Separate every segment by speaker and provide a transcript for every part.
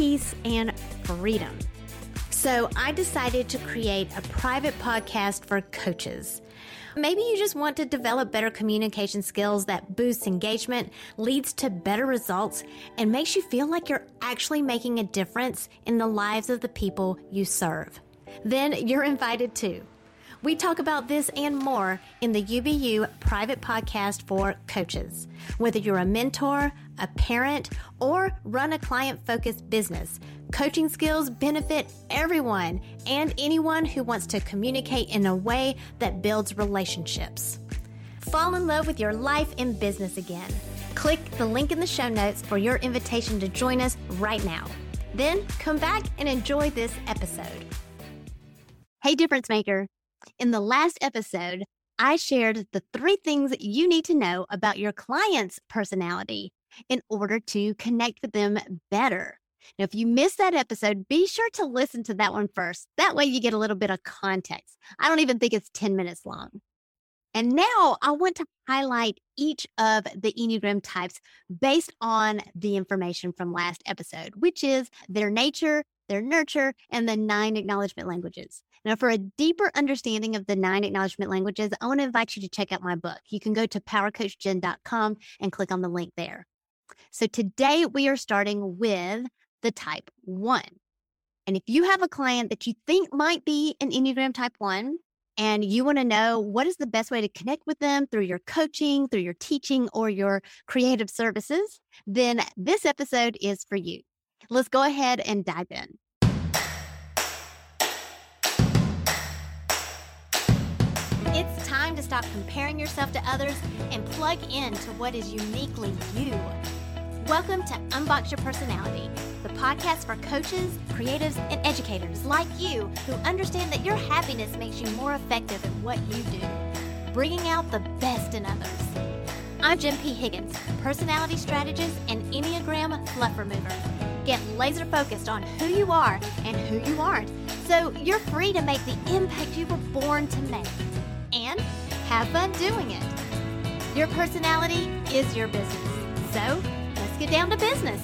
Speaker 1: peace, and freedom. So I decided to create a private podcast for coaches. Maybe you just want to develop better communication skills that boosts engagement, leads to better results, and makes you feel like you're actually making a difference in the lives of the people you serve. Then you're invited too. We talk about this and more in the UBU private podcast for coaches. Whether you're a mentor, a parent, or run a client focused business, coaching skills benefit everyone and anyone who wants to communicate in a way that builds relationships. Fall in love with your life and business again. Click the link in the show notes for your invitation to join us right now. Then come back and enjoy this episode. Hey, difference maker. In the last episode, I shared the three things you need to know about your client's personality in order to connect with them better. Now, if you missed that episode, be sure to listen to that one first. That way, you get a little bit of context. I don't even think it's 10 minutes long. And now I want to highlight each of the Enneagram types based on the information from last episode, which is their nature, their nurture, and the nine acknowledgement languages. Now, for a deeper understanding of the nine acknowledgement languages, I want to invite you to check out my book. You can go to powercoachjen.com and click on the link there. So today we are starting with the type one. And if you have a client that you think might be an Enneagram type one, and you want to know what is the best way to connect with them through your coaching, through your teaching, or your creative services, then this episode is for you. Let's go ahead and dive in. It's time to stop comparing yourself to others and plug in to what is uniquely you. Welcome to Unbox Your Personality, the podcast for coaches, creatives, and educators like you who understand that your happiness makes you more effective at what you do, bringing out the best in others. I'm Jen P. Higgins, personality strategist and Enneagram fluff remover. Get laser focused on who you are and who you aren't, so you're free to make the impact you were born to make and have fun doing it. Your personality is your business. So let's get down to business.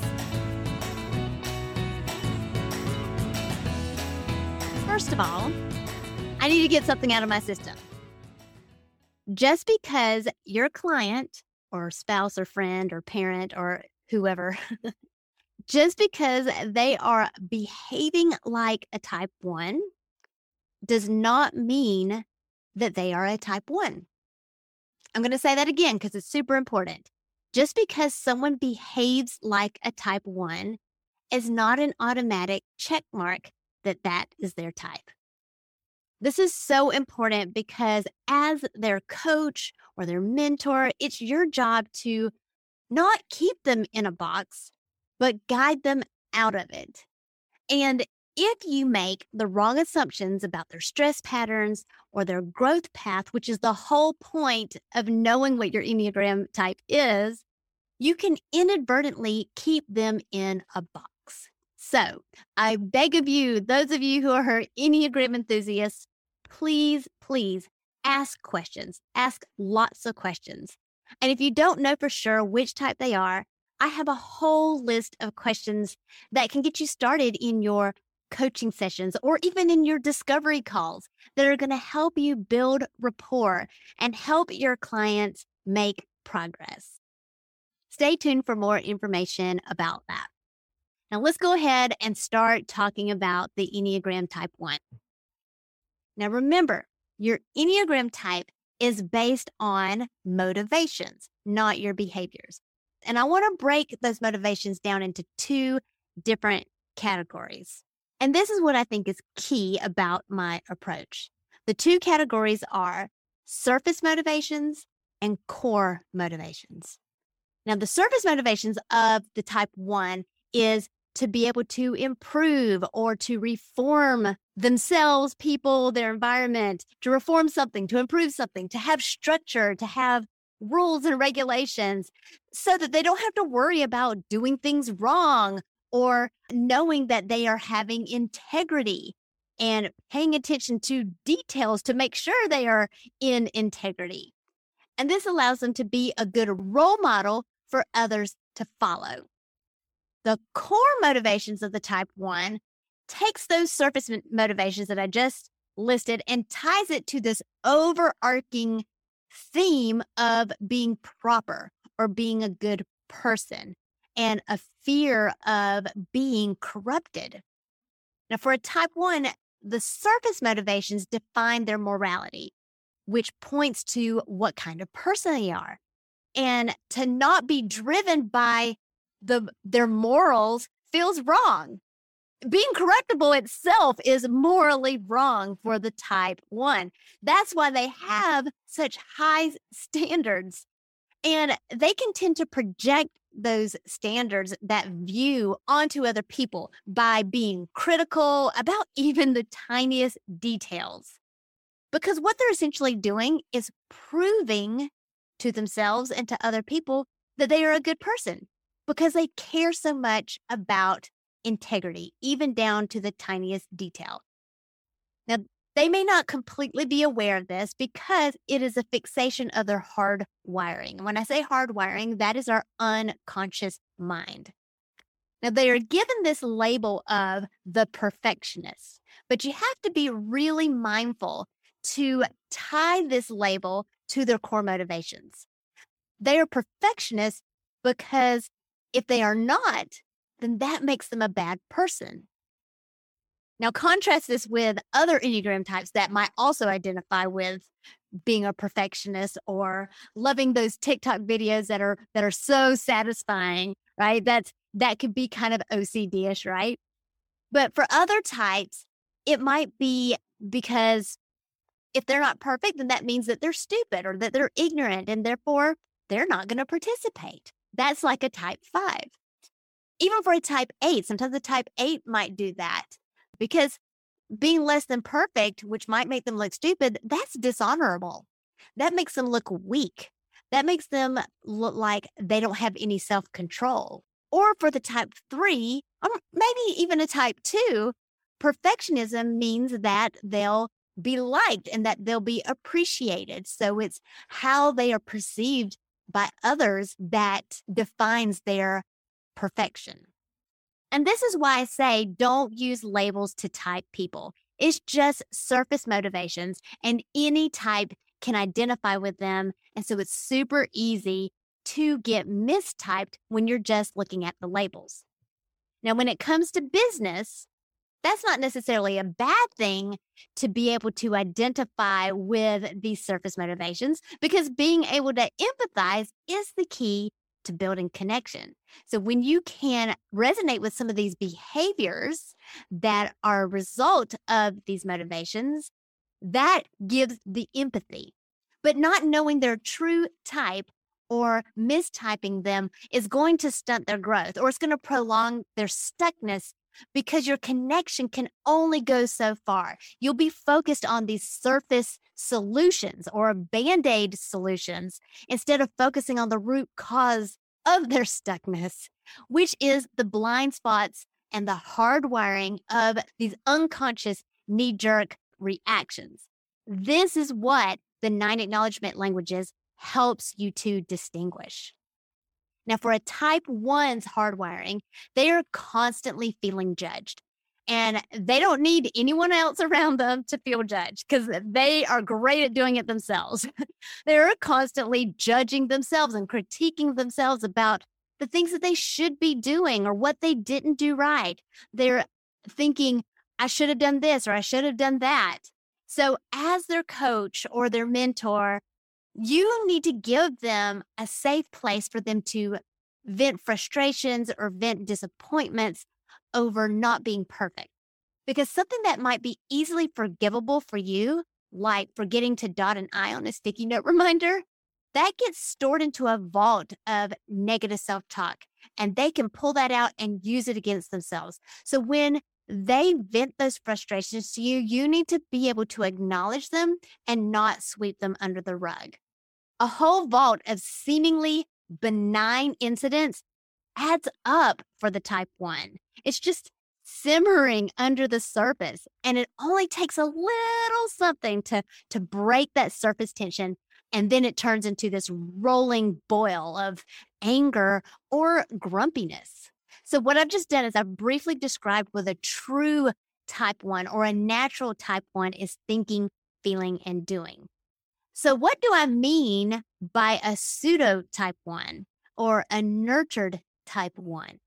Speaker 1: First of all, I need to get something out of my system. Just because your client or spouse or friend or parent or whoever, just because they are behaving like a type one does not mean that they are a type one. I'm going to say that again because it's super important. Just because someone behaves like a type one is not an automatic check mark that that is their type. This is so important because as their coach or their mentor, it's your job to not keep them in a box, but guide them out of it. And if you make the wrong assumptions about their stress patterns or their growth path, which is the whole point of knowing what your Enneagram type is, you can inadvertently keep them in a box. So I beg of you, those of you who are her Enneagram enthusiasts, please, please ask questions. Ask lots of questions. And if you don't know for sure which type they are, I have a whole list of questions that can get you started in your coaching sessions or even in your discovery calls that are going to help you build rapport and help your clients make progress. Stay tuned for more information about that. Now, let's go ahead and start talking about the Enneagram Type 1. Now, remember, your Enneagram type is based on motivations, not your behaviors. And I want to break those motivations down into two different categories. And this is what I think is key about my approach. The two categories are surface motivations and core motivations. Now, the surface motivations of the type one is to be able to improve or to reform themselves, people, their environment, to reform something, to improve something, to have structure, to have rules and regulations so that they don't have to worry about doing things wrong or knowing that they are having integrity and paying attention to details to make sure they are in integrity. And this allows them to be a good role model for others to follow. The core motivations of the type one takes those surface motivations that I just listed and ties it to this overarching theme of being proper or being a good person and a fear of being corrupted. Now, for a type one, the surface motivations define their morality, which points to what kind of person they are. And to not be driven by the their morals feels wrong. Being corruptible itself is morally wrong for the type one. That's why they have such high standards. And they can tend to project those standards, that view onto other people by being critical about even the tiniest details. Because what they're essentially doing is proving to themselves and to other people that they are a good person because they care so much about integrity, even down to the tiniest detail. Now, they may not completely be aware of this because it is a fixation of their hard wiring. When I say hard wiring, that is our unconscious mind. Now, they are given this label of the perfectionist, but you have to be really mindful to tie this label to their core motivations. They are perfectionists because if they are not, then that makes them a bad person. Now, contrast this with other Enneagram types that might also identify with being a perfectionist or loving those TikTok videos that are that are so satisfying, right? That's that could be kind of OCD-ish, right? But for other types, it might be because if they're not perfect, then that means that they're stupid or that they're ignorant and therefore they're not going to participate. That's like a type five. Even for a type eight, sometimes a type eight might do that because being less than perfect, which might make them look stupid, that's dishonorable. That makes them look weak. That makes them look like they don't have any self control. Or for the type three, or maybe even a type two, perfectionism means that they'll be liked and that they'll be appreciated. So it's how they are perceived by others that defines their perfection. And this is why I say don't use labels to type people. It's just surface motivations, and any type can identify with them. And so it's super easy to get mistyped when you're just looking at the labels. Now, when it comes to business, that's not necessarily a bad thing to be able to identify with these surface motivations because being able to empathize is the key to building connection. So when you can resonate with some of these behaviors that are a result of these motivations, that gives the empathy. But not knowing their true type or mistyping them is going to stunt their growth or it's going to mm-hmm. prolong their stuckness because your connection can only go so far. You'll be focused on these surface solutions or band aid solutions instead of focusing on the root cause of their stuckness, which is the blind spots and the hardwiring of these unconscious knee jerk reactions. This is what the nine acknowledgement languages helps you to distinguish. Now, for a type one's hardwiring, they are constantly feeling judged and they don't need anyone else around them to feel judged because they are great at doing it themselves. They're constantly judging themselves and critiquing themselves about
Speaker 2: the things that they should be doing or what they didn't do right. They're thinking, I should have done this or I should have done that. So, as their coach or their mentor, you need to give them a safe place for them to vent frustrations or vent disappointments over not being perfect. Because something that might be easily forgivable for you, like forgetting to dot an I on a sticky note reminder, that gets stored into a vault of negative self talk. And they can pull that out and use it against themselves. So when they vent those frustrations to you, you need to be able to acknowledge them and not sweep them under the rug. A whole vault of seemingly benign incidents adds up for the type one. It's just simmering under the surface. And it only takes a little something to, to break that surface tension. And then it turns into this rolling boil of anger or grumpiness. So, what I've just done is I've briefly described what a true type one or a natural type one is thinking, feeling, and doing. So, what do I mean by a pseudo type one or a nurtured type one?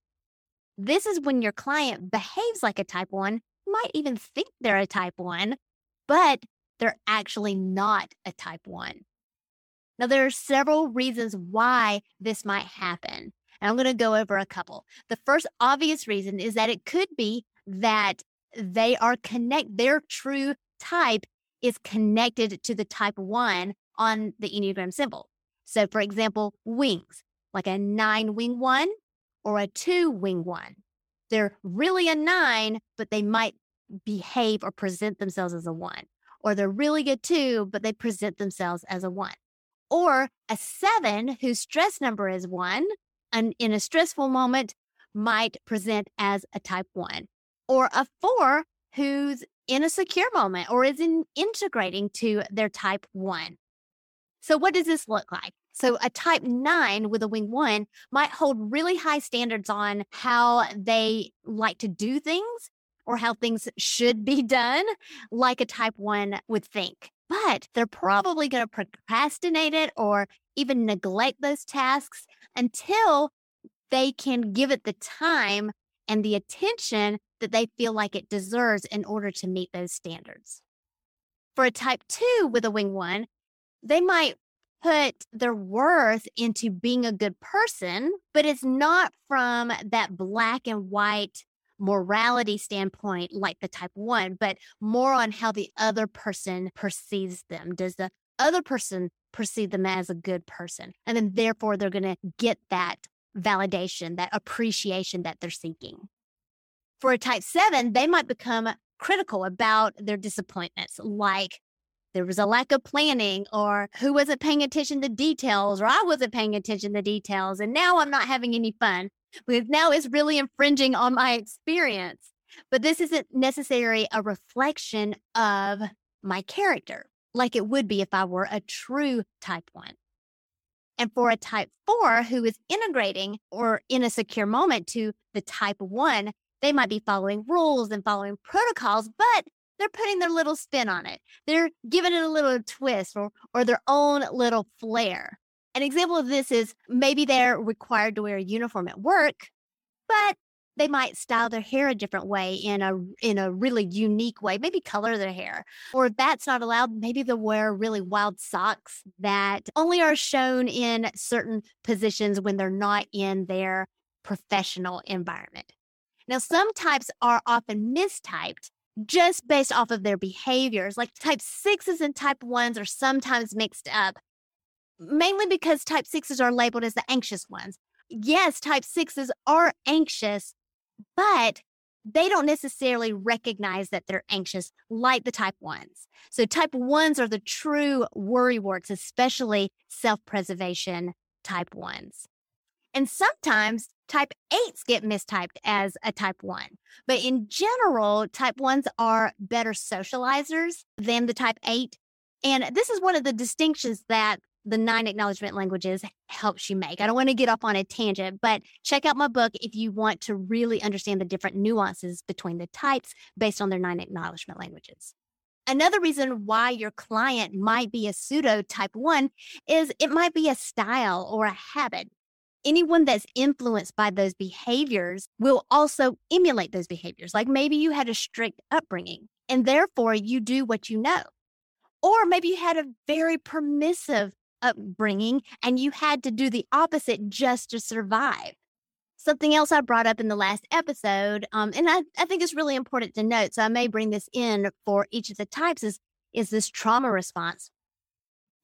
Speaker 2: This is when your client behaves like a type one, might even think they're a type one, but they're actually not a type one. Now, there are several reasons why this might happen. And I'm going to go over a couple. The first obvious reason is that it could be that they are connect, their true type is connected to the type one on the Enneagram symbol. So, for example, wings, like a nine wing one or a two wing one. They're really a nine, but they might behave or present themselves as a one. Or they're really a two, but they present themselves as a one. Or a seven whose stress number is one and in a stressful moment might present as a type one. Or a four who's in a secure moment or is in integrating to their type one. So, what does this look like? So, a type nine with a wing one might hold really high standards on how they like to do things or how things should be done, like a type one would think. But they're probably going to procrastinate it or even neglect those tasks until they can give it the time and the attention that they feel like it deserves in order to meet those standards. For a type two with a wing one, they might put their worth into being a good person, but it's not from that black and white morality standpoint like the type one, but more on how the other person perceives them. Does the other person perceive them as a good person? And then therefore they're going to get that validation, that appreciation that they're seeking. For a type seven, they might become critical about their disappointments, like there was a lack of planning or who wasn't paying attention to details or I wasn't paying attention to details and now I'm not having any fun because now it's really infringing on my experience. But this isn't necessarily a reflection of my character like it would be if I were a true type one. And for a type four who is integrating or in a secure moment to the type one, they might be following rules and following protocols, but they're putting their little spin on it. They're giving it a little twist or, or their own little flair. An example of this is maybe they're required to wear a uniform at work, but they might style their hair a different way in a in a really unique way maybe color their hair or if that's not allowed maybe they'll wear really wild socks that only are shown in certain positions when they're not in their professional environment now some types are often mistyped just based off of their behaviors. Like type sixes and type ones are sometimes mixed up, mainly because type sixes are labeled as the anxious ones. Yes, type sixes are anxious, but they don't necessarily recognize that they're anxious like the type ones. So, type ones are the true worry warts, especially self preservation type ones. And sometimes type 8s get mistyped as a type 1. But in general, type 1s are better socializers than the type 8. And this is one of the distinctions that the nine acknowledgement languages helps you make. I don't want to get off on a tangent, but check out my book if you want to really understand the different nuances between the types based on their nine acknowledgement languages. Another reason why your client might be a pseudo type one is it might be a style or a habit. Anyone that's influenced by those behaviors will also emulate those behaviors. Like maybe you had a strict upbringing and therefore you do what you know. Or maybe you had a very permissive upbringing and you had to do the opposite just to survive. Something else I brought up in the last episode, um, and I, I think it's really important to note, so I may bring this in for each of the types, is, is this trauma response.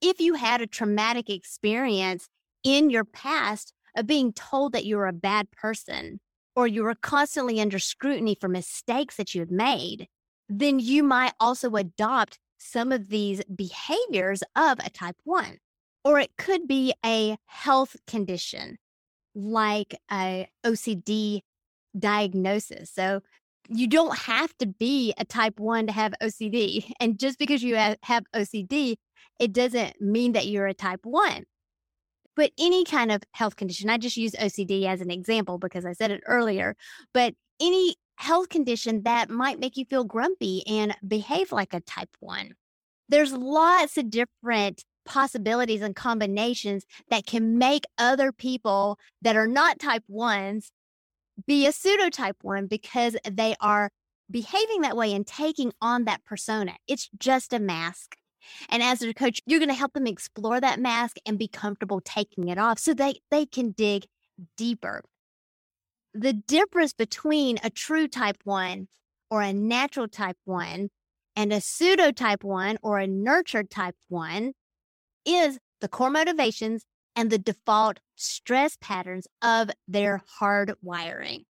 Speaker 2: If you had a traumatic experience in your past of being told that you were a bad person or you were constantly under scrutiny for mistakes that you had made, then you might also adopt some of these behaviors of a type 1. Or it could be a health condition like a OCD diagnosis. So you don't have to be a type 1 to have OCD. And just because you have OCD, it doesn't mean that you're a type 1. But any kind of health condition, I just use OCD as an example because I said it earlier, but any health condition that might make you feel grumpy and behave like a type 1. There's lots of different possibilities and combinations that can make other people that are not type 1s be a pseudo type 1 because they are behaving that way and taking on that persona. It's just a mask. And as a coach, you're going to help them explore that mask and be comfortable taking it off so they, they can dig deeper. The difference between a true type 1 or a natural type 1 and a pseudo type 1 or a nurtured type 1 is the core motivations and the default stress patterns of their hard wiring.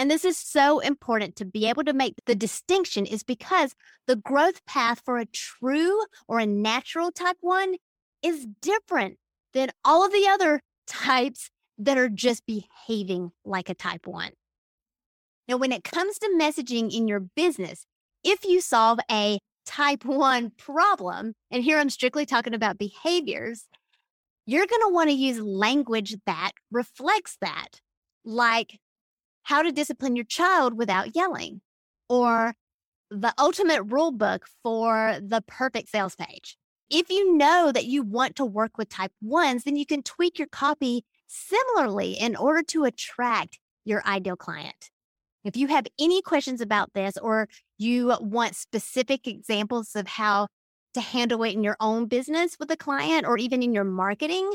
Speaker 2: And this is so important to be able to make the distinction is because the growth path for a true or a natural type one is different than all of the other types that are just behaving like a type one. Now, when it comes to messaging in your business, if you solve a type one problem, and here I'm strictly talking about behaviors, you're going to want to use language that reflects that, like how to discipline your child without yelling, or the ultimate rule book for the perfect sales page. If you know that you want to work with type ones, then you can tweak your copy similarly in order to attract your ideal client. If you have any questions about this or you want specific examples of how to handle it in your own business with a client or even in your marketing,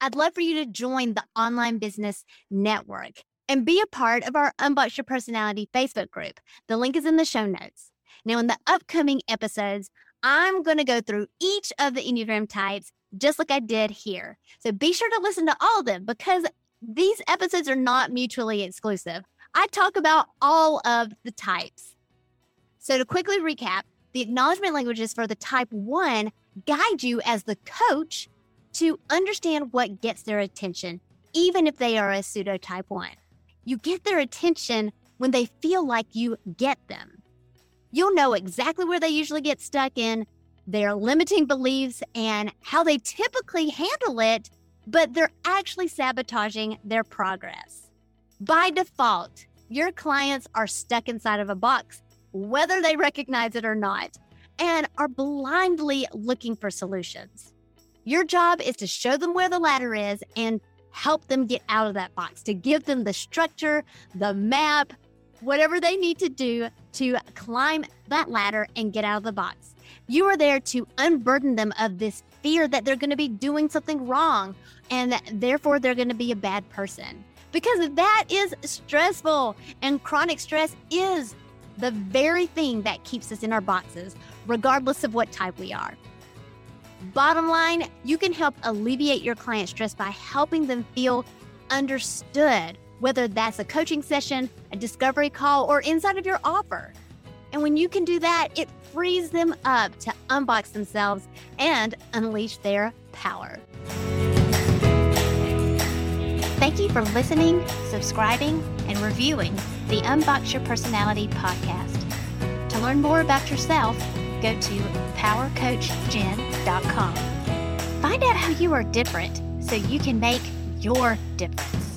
Speaker 2: I'd love for you to join the Online Business Network and be a part of our Unbox Your Personality Facebook group. The link is in the show notes. Now, in the upcoming episodes, I'm going to go through each of the Enneagram types just like I did here. So be sure to listen to all of them because these episodes are not mutually exclusive. I talk about all of the types. So, to quickly recap, the acknowledgement languages for the type one guide you as the coach to understand what gets their attention, even if they are a pseudo type one. You get their attention when they feel like you get them. You'll know exactly where they usually get stuck in, their limiting beliefs, and how they typically handle it, but they're actually sabotaging their progress. By default, your clients are stuck inside of a box, whether they recognize it or not, and are blindly looking for solutions. Your job is to show them where the ladder is and help them get out of that box, to give them the structure, the map, whatever they need to do to climb that ladder and get out of the box. You are there to unburden them of this fear that they're going to be doing something wrong and therefore they're going to be a bad person because that is stressful. And chronic stress is the very thing that keeps us in our boxes, regardless of what type we are. Bottom line, you can help alleviate your client stress by helping them feel understood, whether that's a coaching session, a discovery call, or inside of your offer. And when you can do that, it frees them up to unbox themselves and unleash their power. Thank you for listening, subscribing, and reviewing the Unbox Your Personality podcast. To learn more about yourself, go to powercoachjen.com. Find out how you are different so you can make your difference.